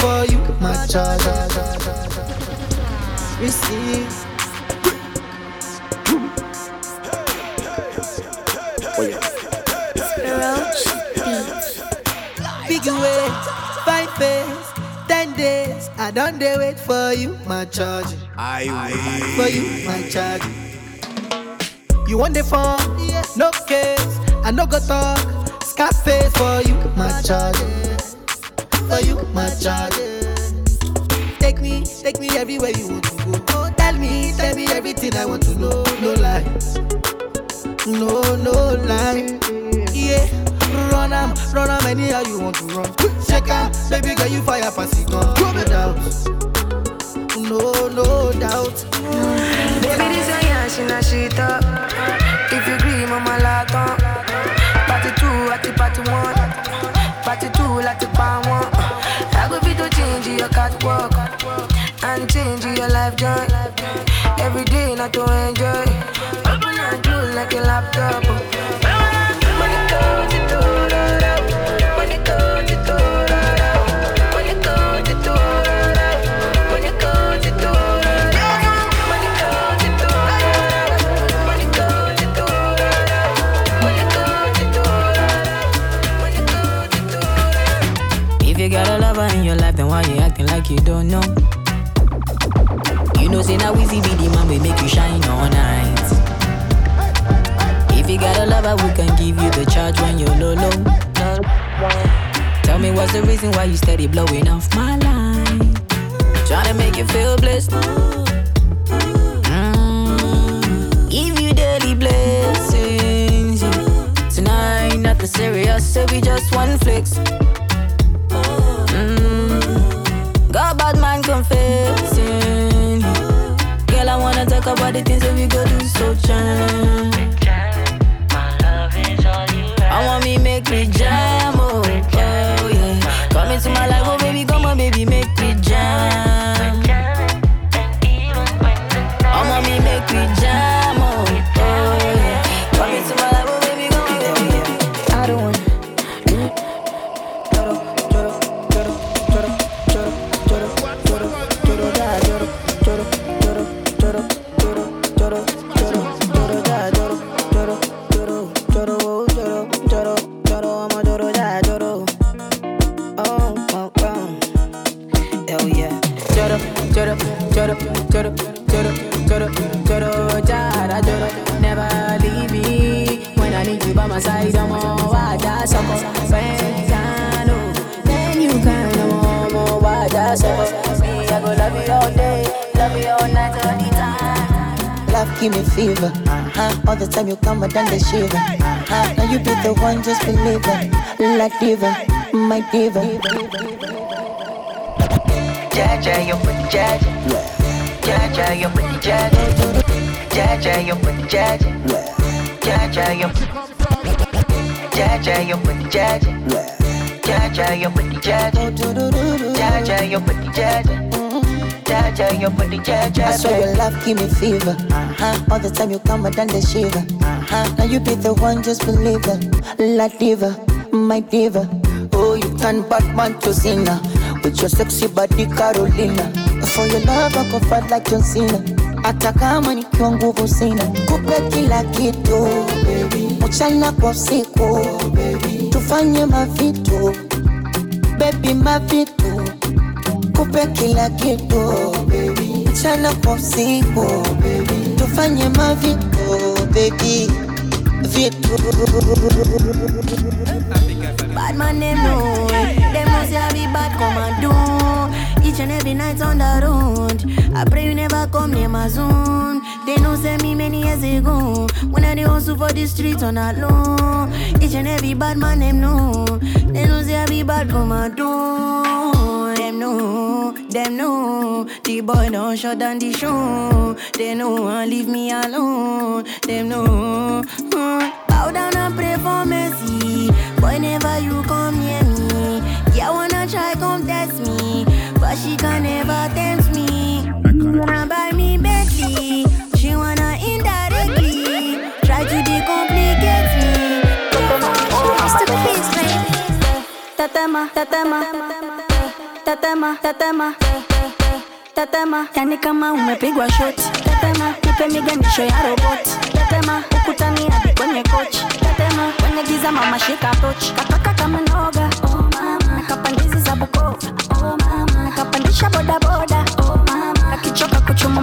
For you, my child. Receive. Roach Big way, five face, ten days. I don't dare wait for you, my charge. I wait For you, my charge. You want the fun? No case. I no go talk. Scarface for you, my charge. For you, my charge. Take me, take me everywhere you want to go. Oh, tell me, tell me everything I want to know. No lies. No, no lie. Yeah, run am, run am anyhow you want to run. Check am, baby girl you fire pass it gun. No doubt, no, no doubt. Baby, this a shit up. If you agree, mama lock on. your life, girl. Every day not to enjoy. Open and close like a laptop. Money comes to todo, money comes to todo. If you got a lover in your life, then why you acting like you don't know? Know, easy be the man we make you shine all night. If you got a lover, we can give you the charge when you're low low. Tell me what's the reason why you steady blowing off my line? Trying to make you feel blessed. Mm, Give you daily blessings. yeah. Tonight, nothing serious, so we just one flex. Mm, Got bad man confessing. About the things that we go do so jam. Love give me fever. Uh-huh. All the time you come, I done the shiver. Uh-huh. Now you be the one, just believe it. Like diva, my diva. Jaja, your pretty Jaja. Jaja, your pretty Jaja. Jaja, your pretty Jaja. Jaja, your Jaja, your pretty Jaja. Jaja, your pretty Jaja. Jaja, your pretty Jaja. Jaja, your pretty I swear your love give me fever. Uh-huh. All the time you come, I done the shiver. Uh-huh. Now you be the one, just believe it. La diva, my diva. Oh, you turn Batman to Cena with your sexy body, Carolina. For your love, I go fight like John Cena. Hata kama nikiwa nguvu sina, kupe kila kitu mchana kwa usiku, tufanye mavitu baby, mavitu kupe kila kitu mchana kwa usiku, tufanye mavitu baby, vitu. Bad man them do. Each and every night on the road. I pray you never come near my zone. They know say me many years ago When I dey hustle for the streets on low. Each and every bad man them know. They know say I be bad come do Them know the boy don't shut down the show. They know and leave me alone. Them know. Mm. Bow down and pray for mercy. Whenever you come near me, yeah wanna try come test me, but she can never tempt me. Wanna buy me Bentley, she wanna indirectly try to decomplicate me. Mr. Please, baby. Tetema, tetema, tetema, tetema, tetema, yani kama umepigwa shoti. Tetema, nipe miganisho ya roboti. Tetema, ukutani hadi kwenye kochi. Tetema, kwenye giza mama shika tochi. Kataka kama noga, oh mama, nakapandizi za Bukoba, oh mama, nakapandisha bodaboda, oh mama, akichoka kuchuma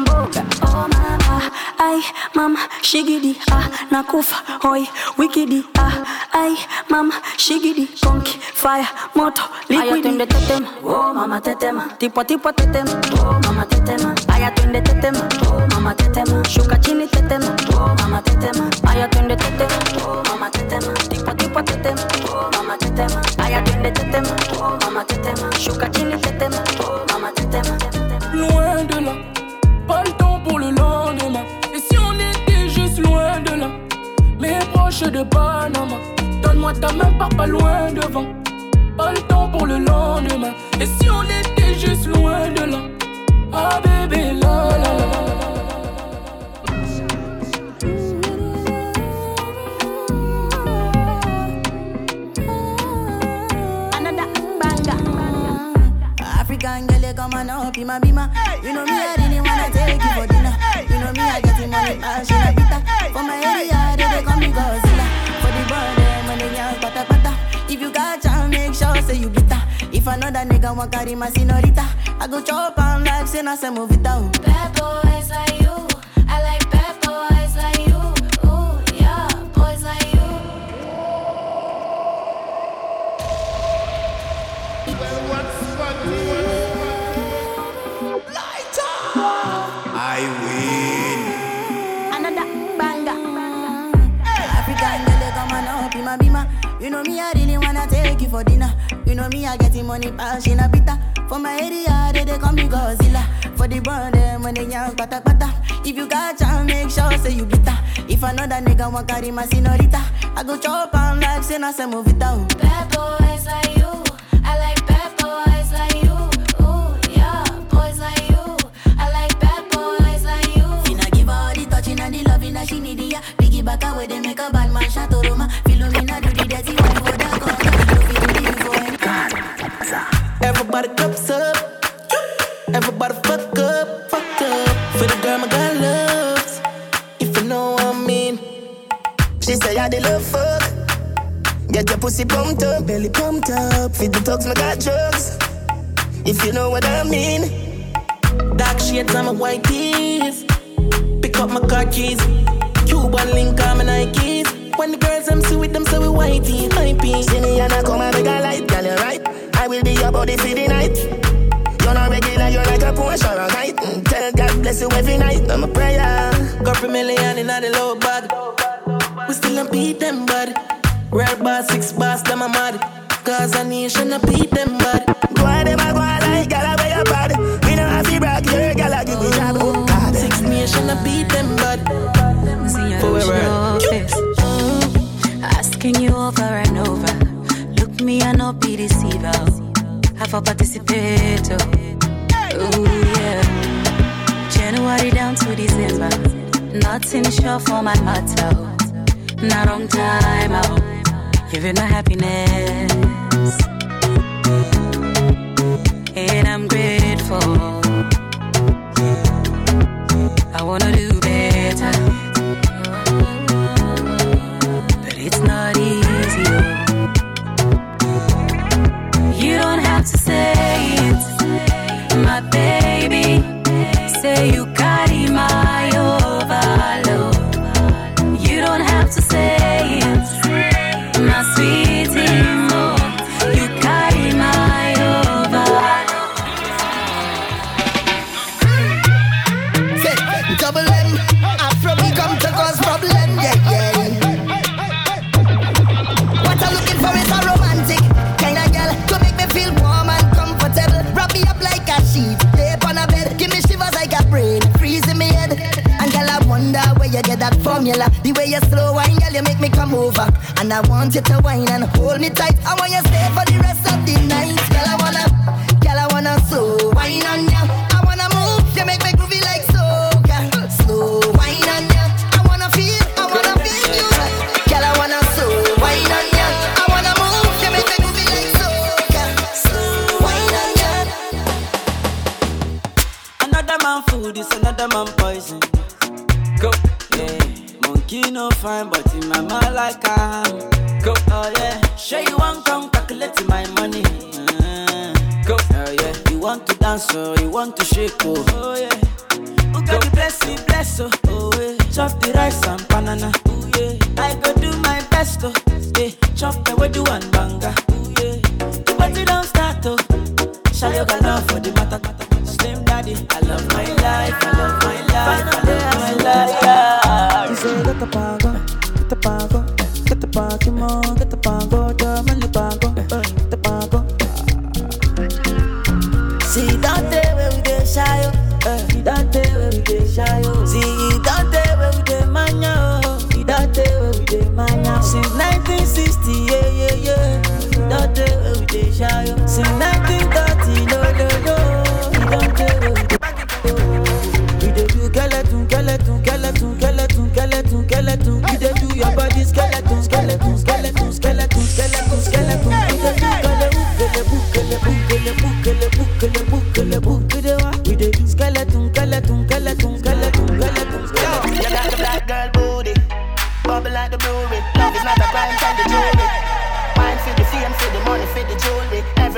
ai mama shigidi, ah nakufa hoi wikidi, ah. Ai mama shigidi, konki fire moto liquidi. Twende tetema, oh mama tetema, tipo tipo tetema, oh mama tetema. Aya twende tetema, oh mama tetema, shuka chini tetema, oh mama tetema. Aya twende tetema, oh mama tetema, tipo tipo tetema, oh mama tetema. Aya twende tetema, oh mama tetema, shuka chini tetema, oh mama tetema. Loin de Panama, donne-moi ta main, pas pas loin devant. Pas le temps pour le lendemain. Et si on était juste loin de là, ah bébé, là, là, là, là. Another banger. African girl, you come on up in my bima. You know me, I really wanna take you for dinner. You know me, I get the money, I should have pita. For my area, they, they call me If you got chance, make sure say you bitter. If another nigga want carry my senorita, I go chop on like say na se movita. oh. Bad boys like you. I like bad boys like you. Ooh, yeah, boys like you. I You know me, I really wanna take you for dinner. You know me, I get the money, pass in a pita. For my area, they, they call me Godzilla. For the burden, when they young, pata pata. If you got chance, make sure say you bitter. If another nigga want carry my senorita, I go chop on like say na se movita. Bad boys like you. I like bad boys like you. Ooh, yeah, boys like you. I like bad boys like you. Finna give her all the touching and the loving that she need, yeah. Piggy back away, they make a bad man shot to Roma. Everybody cups up. Everybody fuck up, fuck up. For the girl my girl loves. If you know what I mean. She say I the love fuck. Get your pussy pumped up, belly pumped up. Feed the dogs, my got drugs. If you know what I mean. Dark shades on my white tees. Pick up my car keys. Cuban link on my Nikes. When the girls them see with them, say we whitey, hypey. See me and I come and make a light, girl, you right. I will be your body for the night. You're not regular, you're like a Porsche or a kite. Mm, Tell God bless you every night. I'm a prayer. Got a million in the low bag. We still don't beat them bad. Red bar, six bars, them a mad. Cause a nation a beat them bad. Go on, them a go on like, girl, I wear your bad. Me no have to brag, your girl, I give me job. Oh, God. Six nation a beat them bad. See you Forever. your face. Asking you over and over. Look me and not be deceiver. Have a participate. Ooh, yeah. January down to December. Nothing sure for my matter. Not on time oh. out. Giving my happiness. And I'm grateful. I wanna do Say you Daniela. The way you slow wine, girl, you make me come over. And I want you to wine and hold me tight. I want you stay for the rest of the night. Girl, I wanna, girl, I wanna slow wine on want to shake oh, oh yeah. Who got the blessing, bless oh, oh yeah. Chop the rice and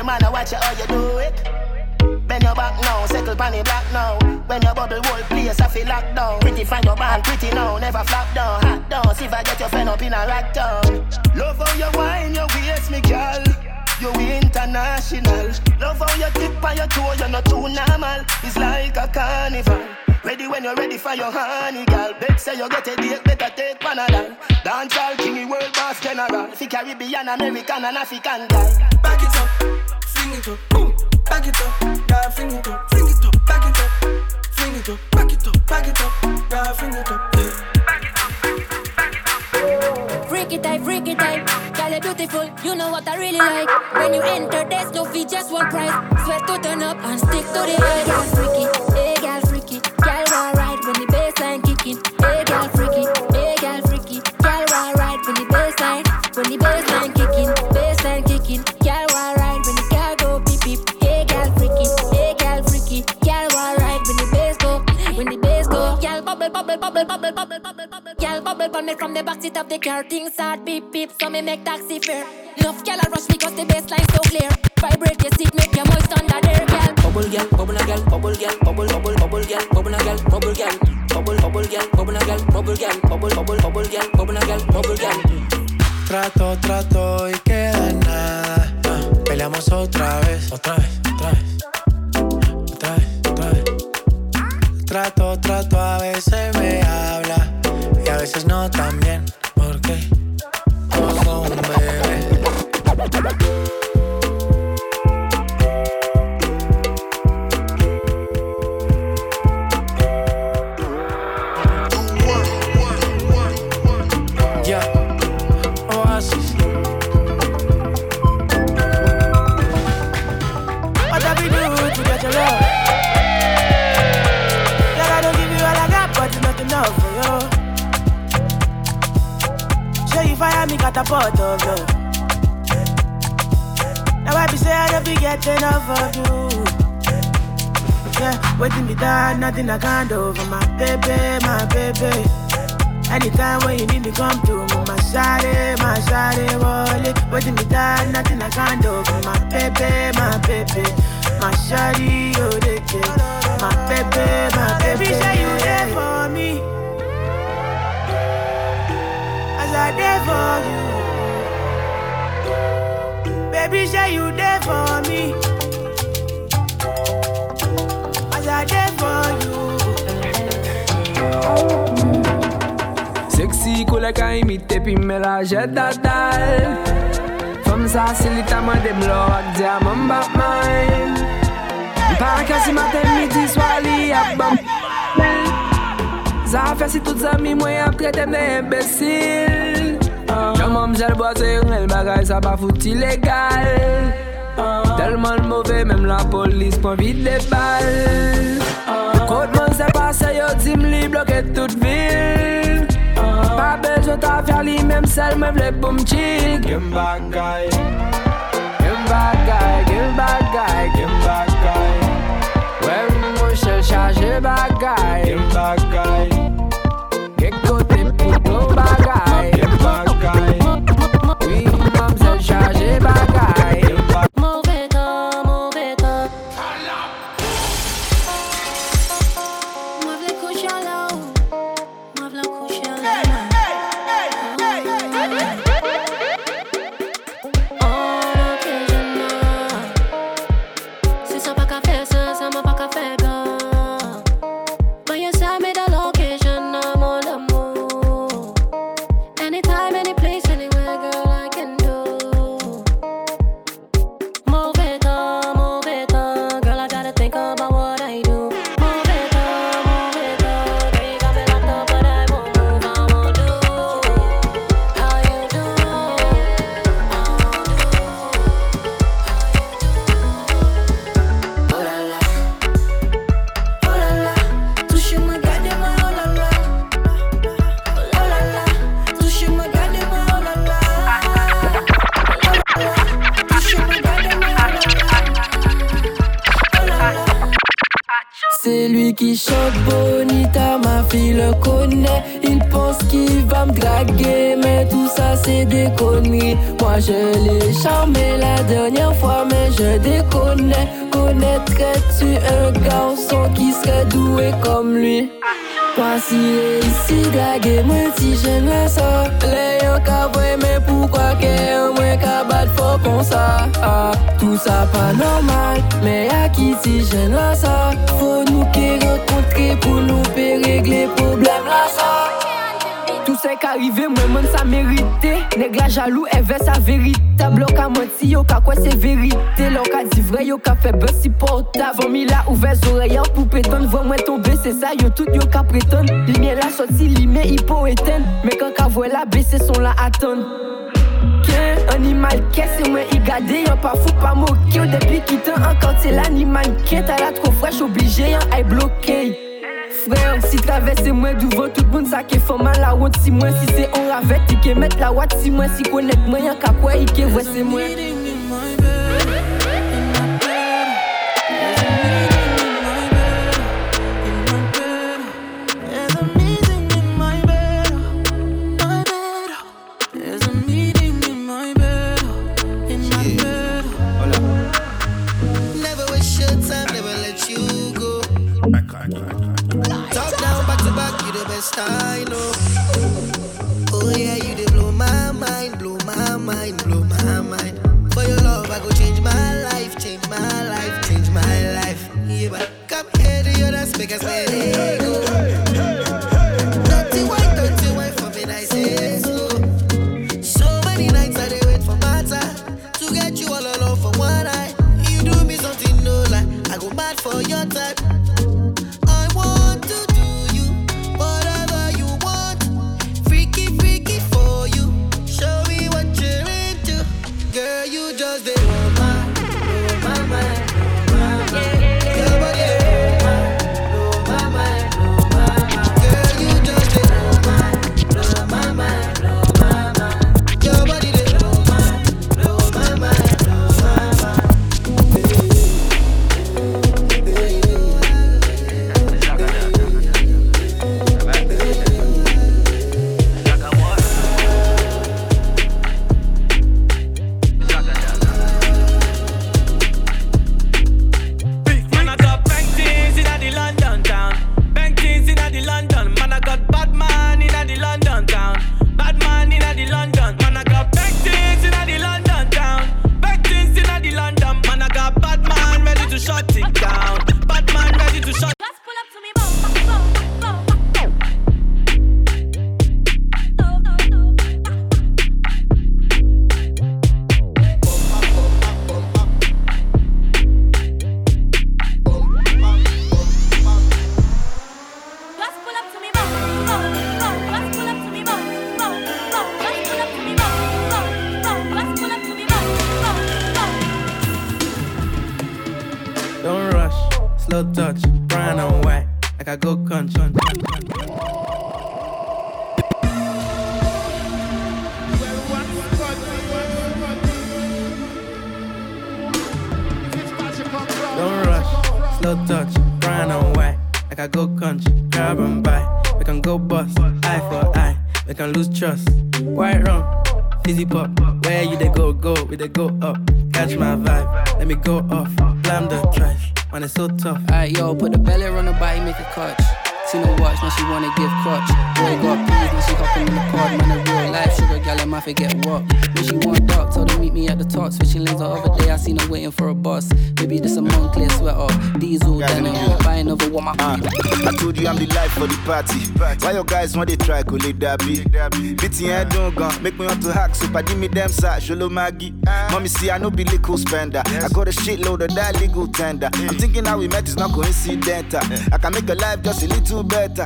man I watch you how you do it. Bend your back now, circle pan the black now. When your bubble whole place, I feel locked down. Pretty find your band, pretty now, never flop down, hot down. See if I get your friend up in a rack. Love how you wine, your waist, me girl. You international. Love how you tip on your toe, you're not too normal. It's like a carnival. Ready when you're ready for your honey, girl. Bet say you get a date, better take Panadol. Dance all king, world boss general. Fi Caribbean, American, and African guy. Back it up, fling it up, boom. Back it up, yeah, fling it up, fling it up, back it up, fling it up, back it up, back it up, yeah, fling it up, yeah. Freaky type, freaky type. Girl, you beautiful, you know what I really like. When you enter, there's no fee, just one price. Sweat to turn up and stick to the girl, freaky, bubble, bubble, bubble, bubble, bubble, bubble, bubble. Girl, bubble on me from the backseat of the car. Things start beep beep, so me make taxi fare. Enough girl a rush because the bassline so clear. Vibrate your seat, make your moist under there, girl. Bubble girl, bubble a girl, bubble girl, bubble bubble bubble girl, bubble a girl, bubble girl, bubble bubble girl, bubble a girl, bubble girl, bubble bubble bubble girl, bubble girl, bubble girl. Trato, trato y queda nada. Ah, peleamos otra vez, otra vez, otra vez. Otra vez, otra vez. Trato, trato, Waiting me down, nothing I can't do my baby, my baby. My shawty, oh, they get my baby, my baby. Baby, say you there for me. As I there for you. Baby, say you there for me. As I there for you. Sexy cool like I imite puis mélange total Femme saucy little man, them Lord, them on back mine. Park as him at them midi swali up bump. Zafè si tout zami mwen ap trete mne imbesil Yon mwen mjel boze yon el bagay sa pa fouti legal Telman mwove menm la polis pon vide bal Kote mwen se pase yo di mli bloke tout vil sou ta fya li menm sel mwen vle pou mchik Gen bagay Gen bagay, gen bagay, gen bagay Wè mwen mwen chel chaje bagay Gen bagay Gen kote sa pa normal. Me akiti jen la sa Fò nou ke rekontre pou nou pe regle problem la sa Tout se k'arive mwen mwen sa merite Neg la jalou evè sa veritab Lò ka menti yo ka kwen se verite Lò ka di vre yo ka febe si porta Vò mi la ouve zoreyan pou peton Vò mwen tombe se sa yo tout yo ka preton Li mè la soti li mè hipo eten Mè kan ka vwe la bese son la atan que animal qu'est-ce que moi gardé un pas fou pas moqué. Depuis qu'il t'a encore c'est l'animal qu'est-ce là trop fraîche obligé un hein, est bloqué frère si t'avais c'est moi d'où tout le monde ça qui fait mal la route si moi si c'est on avait tu que mettre la route si moi si connaître moi y'a qu'à quoi il que voit c'est moi. Blam the trash, man it's so tough. Alright, yo, put the belly on the body, make a clutch. Seen her watch, now she wanna give crutch. Boy got peas, now she hopping in the pod. Man, a real life sugar gal, I forget what. When she want dark, told her meet me at the top. Switching lanes the other day, I seen her waiting for a bus. Maybe this a Moncler sweater, diesel, then I'm buying over what my ah, I told you I'm the life for the party. Why your guys want they try to leave that be? Beating head don't go, make me want to hack. So I give me them side, Sholo Maggie. Ah. Mommy see I know be liquor spender. I got a shitload of that legal tender. I'm thinking how we met is not coincidental. I can make a life just a little better.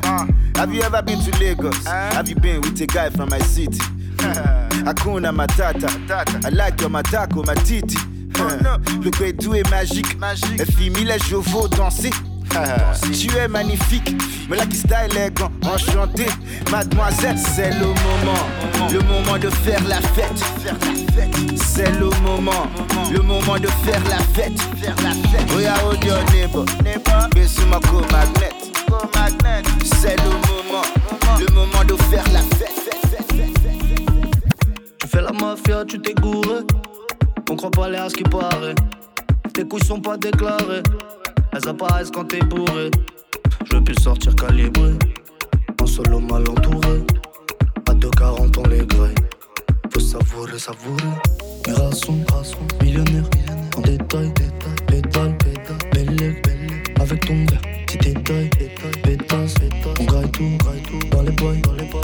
Have you ever been to Lagos? Have you been with a guy from my city? Hakuna Matata. I like your matako, ma titi. Le Guédou est magique. Et Fimi je veux danser. Tu es magnifique, mais la qui style est grand, enchanté. Mademoiselle, c'est le moment, le moment de faire la fête. C'est le moment, le moment de faire la fête. We are hold your neighbor, bien sur ma co-magnet. C'est le moment, le moment de faire la fête. Tu fais la mafia, tu t'es gouré. On croit pas l'air à ce qui paraît. Tes couilles sont pas déclarées. Elles apparaissent quand t'es bourré. Je veux plus sortir calibré. En solo mal entouré. À 2,40 on les grès. Faut savourer, savourer. Mes raçons, millionnaire. En détail, pétale, belle, avec ton verre. T'es taille, pétasse, on graille tout, dans les bois, dans les bois.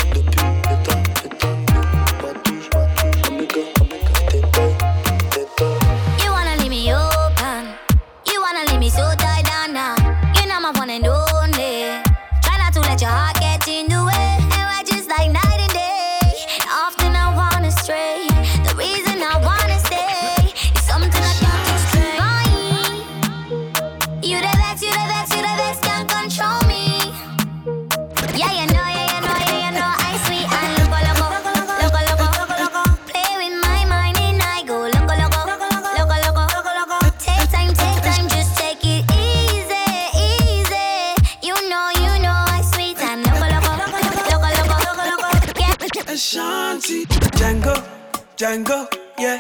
Django, yeah.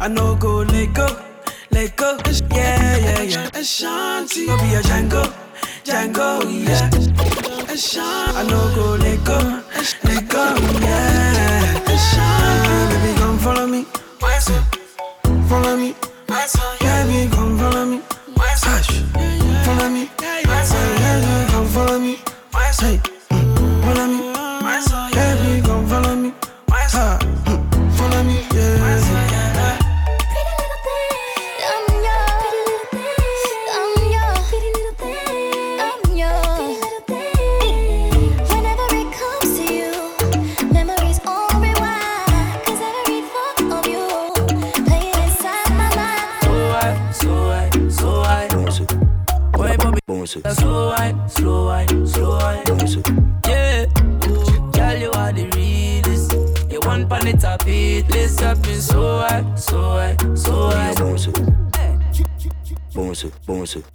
I know go let go, let go, yeah, yeah, yeah. Ashanti, go be a Django, Django, yeah. Ashanti, I know go let go, let go, yeah. Ashanti, baby, come follow me, Why so? follow me, baby, come follow me, Hush. follow me, baby, come follow me, hey, mm,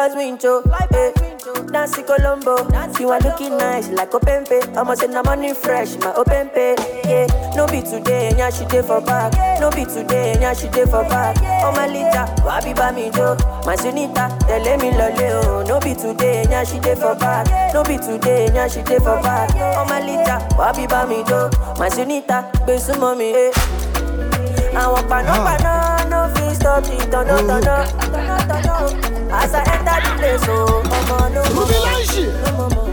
on you flying past window. Hey. Nancy Colombo, you are looking nice like open pay. I'ma send the money fresh, my open pay. Yeah, no be today, yeah, she dey for back. No be today, yeah, she dey for back. Oh my lita, wabi ba mi jo. My sunita, tell me lole oh. No be today, yeah, she dey for back. No be today, yeah, she dey for back. Oh my lita, wabi ba mi jo. My sunita, be some mommy, eh. Àwọn panápaná no fit stop the tọ̀nà tọ̀nà tọ̀nà tọ̀nà. As I enter the place, oh, ọmọ no more. No more more.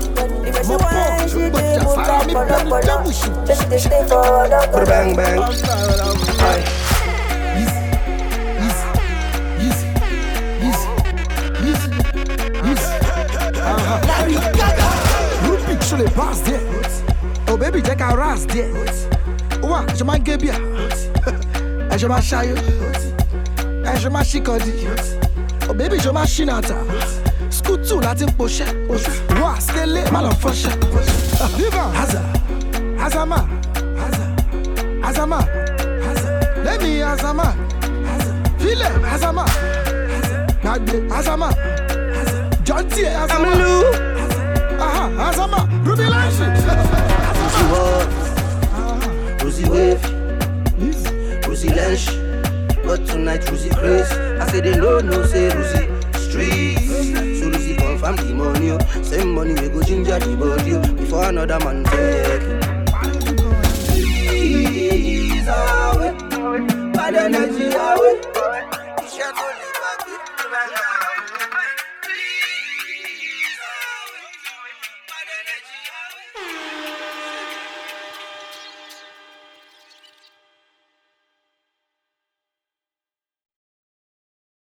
If I see why she dey move like pọ̀lọ́pọ̀lọ́. Say she dey stay for ọ̀dọ́kọ̀lọ́. Bang bang. Uh-huh. Larry Gaga. Rubik sur les bases there. Oh baby, jẹ́ ká ras there. Wá, ẹ̀ṣẹ̀ máa ń gé bíà. Ẹ̀ṣẹ̀ máa Hey, je m'achète Oh baby, je machine à ta. Scoutou, la team poche. Roi, stélé, mal en fauche. Divan, Haza, Hazama, Haza, Hazama, Haza, Lemi, Hazama, Vile, Hazama, Nagbe, Hazama, Jolti, Hazama, Aha, Hazama, Ruby Lanchi, Hazama, Osiwe, Osiwe, Osilesh. But tonight Rosie craze. I say they no no say Rosie street. So Rosie confirm the money. oh. Same money we go ginger the body oh, before another man take. Please ah, away, bad energy ah, away. Lè